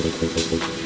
Thank you.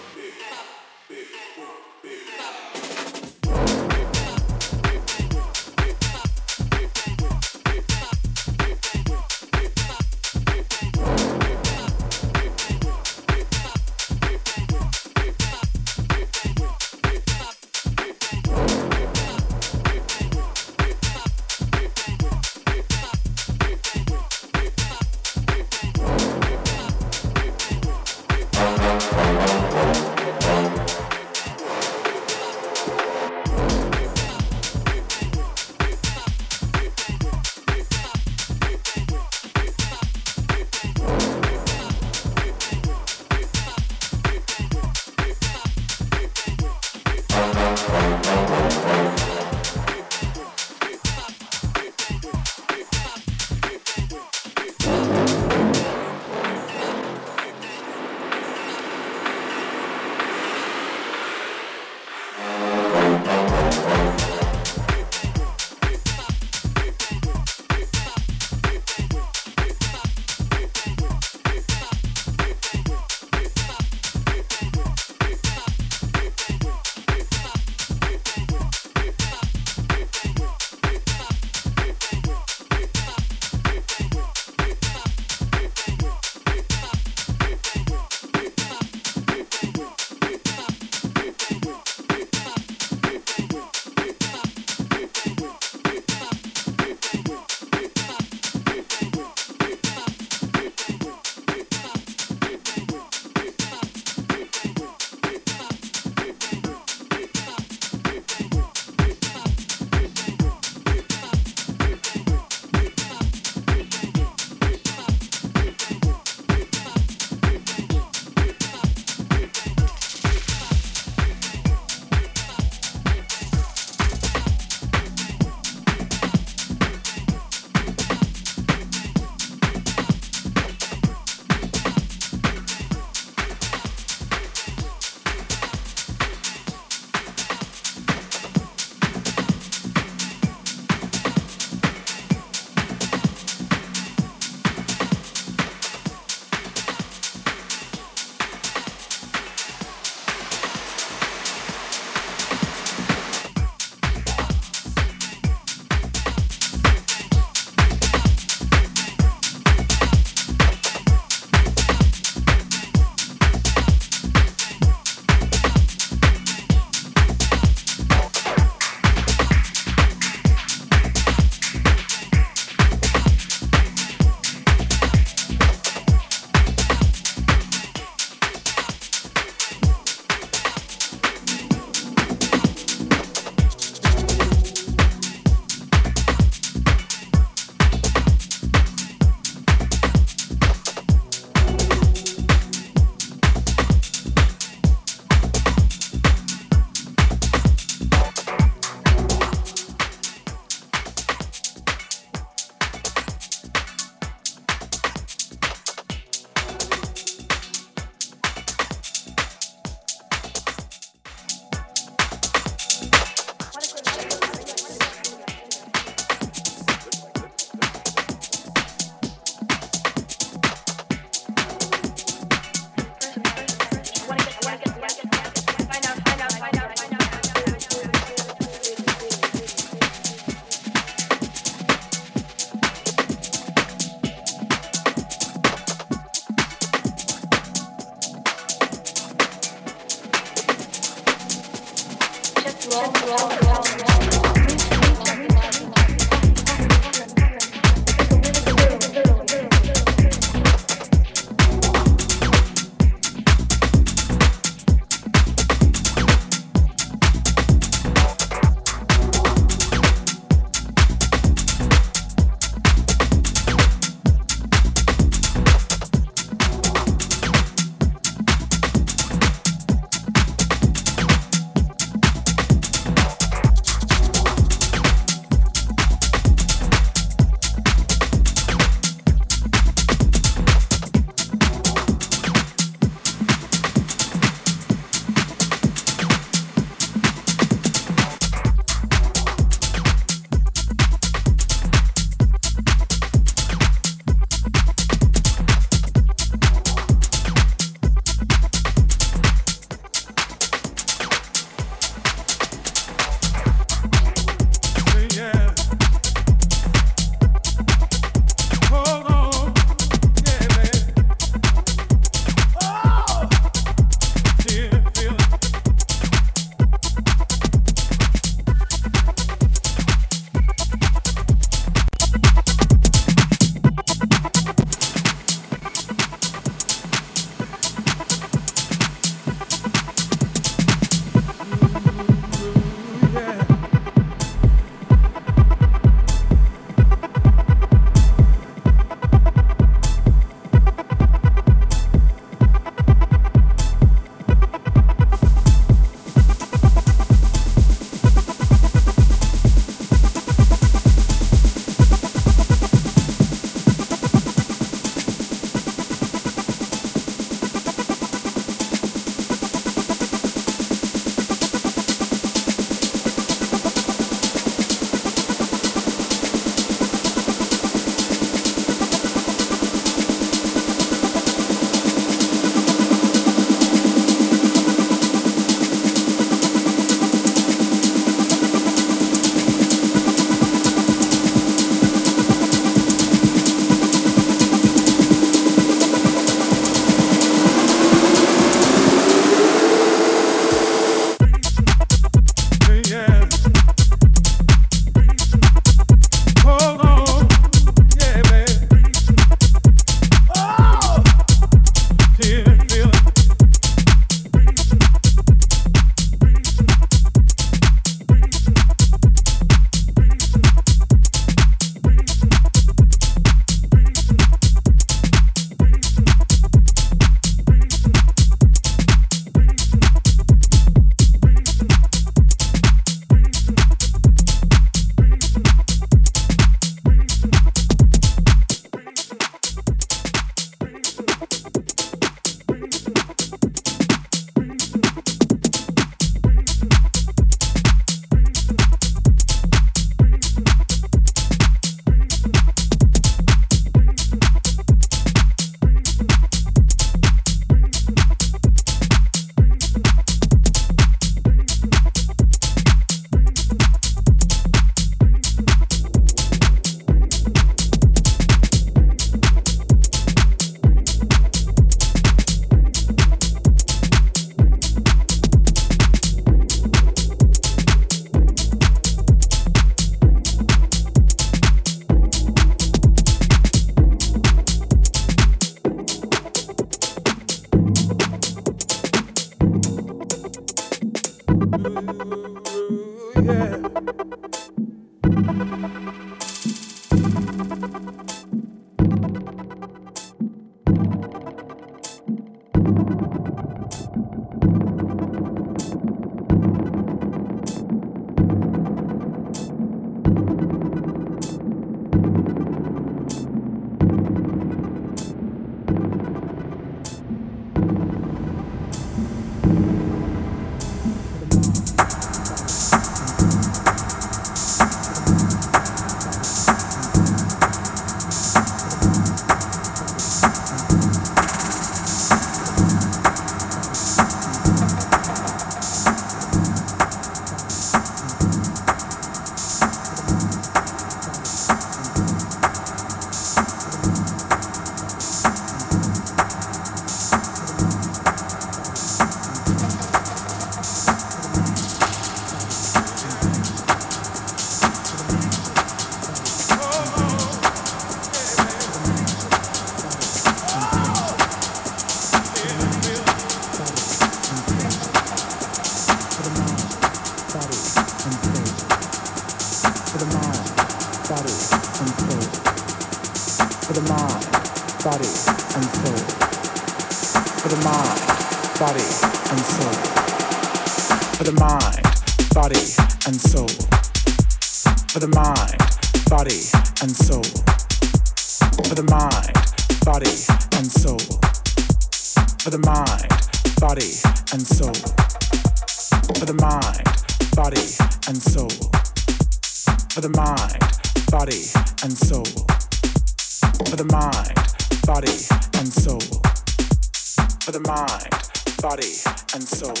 Mind, body, and soul.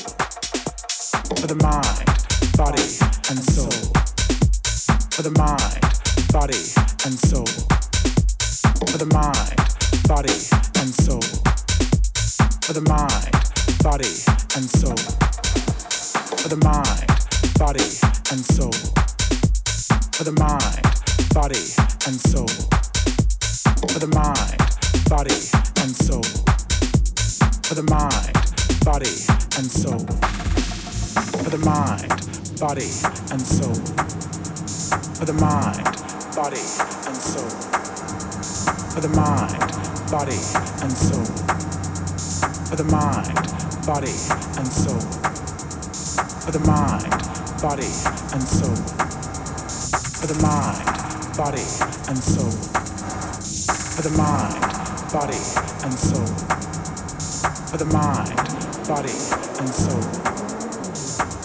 For the mind, body, and soul. For the mind, body, and soul. For the mind, body, and soul. For the mind, body, and soul. For the mind, body, and soul for the mind, body, and soul. For the mind, body, and soul. For the mind, body, and soul. For the mind, body, and soul. For the mind, body, and soul. For the mind, body, and soul. For the mind, body, and soul. For the mind, body, and soul for the mind, body, and soul. For the mind, body, and soul. For the mind, body, and soul.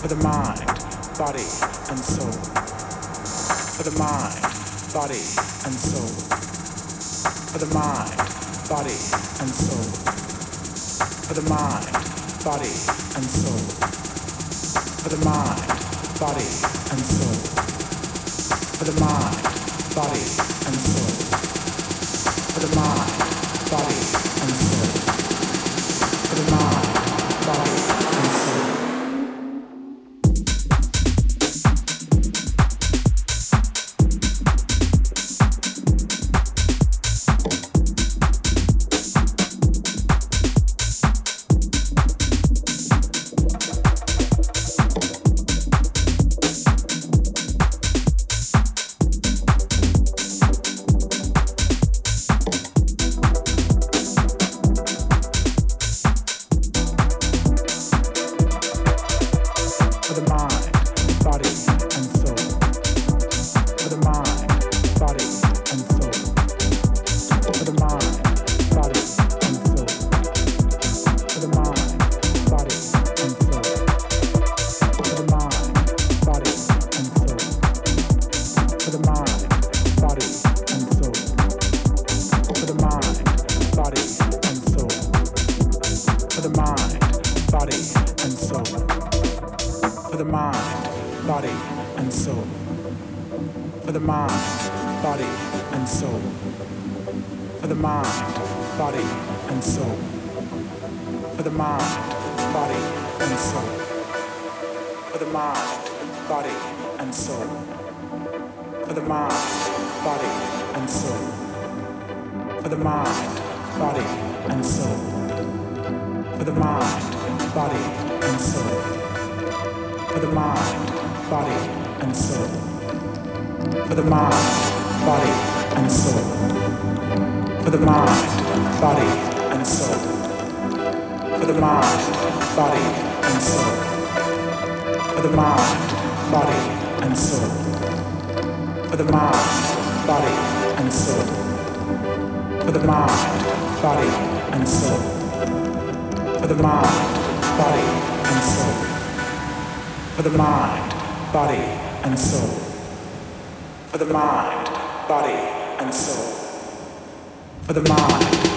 For the mind, body, and soul. For the mind, body, and soul. For the mind, body, and soul. For the mind, body, and soul. For the mind, body, and soul for the mind, body, for the mind, body, and soul. For the mind, body, and soul. For the mind, body, and soul. For the mind, body, and soul. For the mind, body, and soul. For the mind, body, and soul. For the mind, body, and soul. For the mind, body, and soul for the mind, body, and soul. For the mind, body, and soul. For the mind, body, and soul. For the mind, body, and soul. For the mind, body, and soul. For the mind, body, and soul. For the mind, body, and soul. For the mind,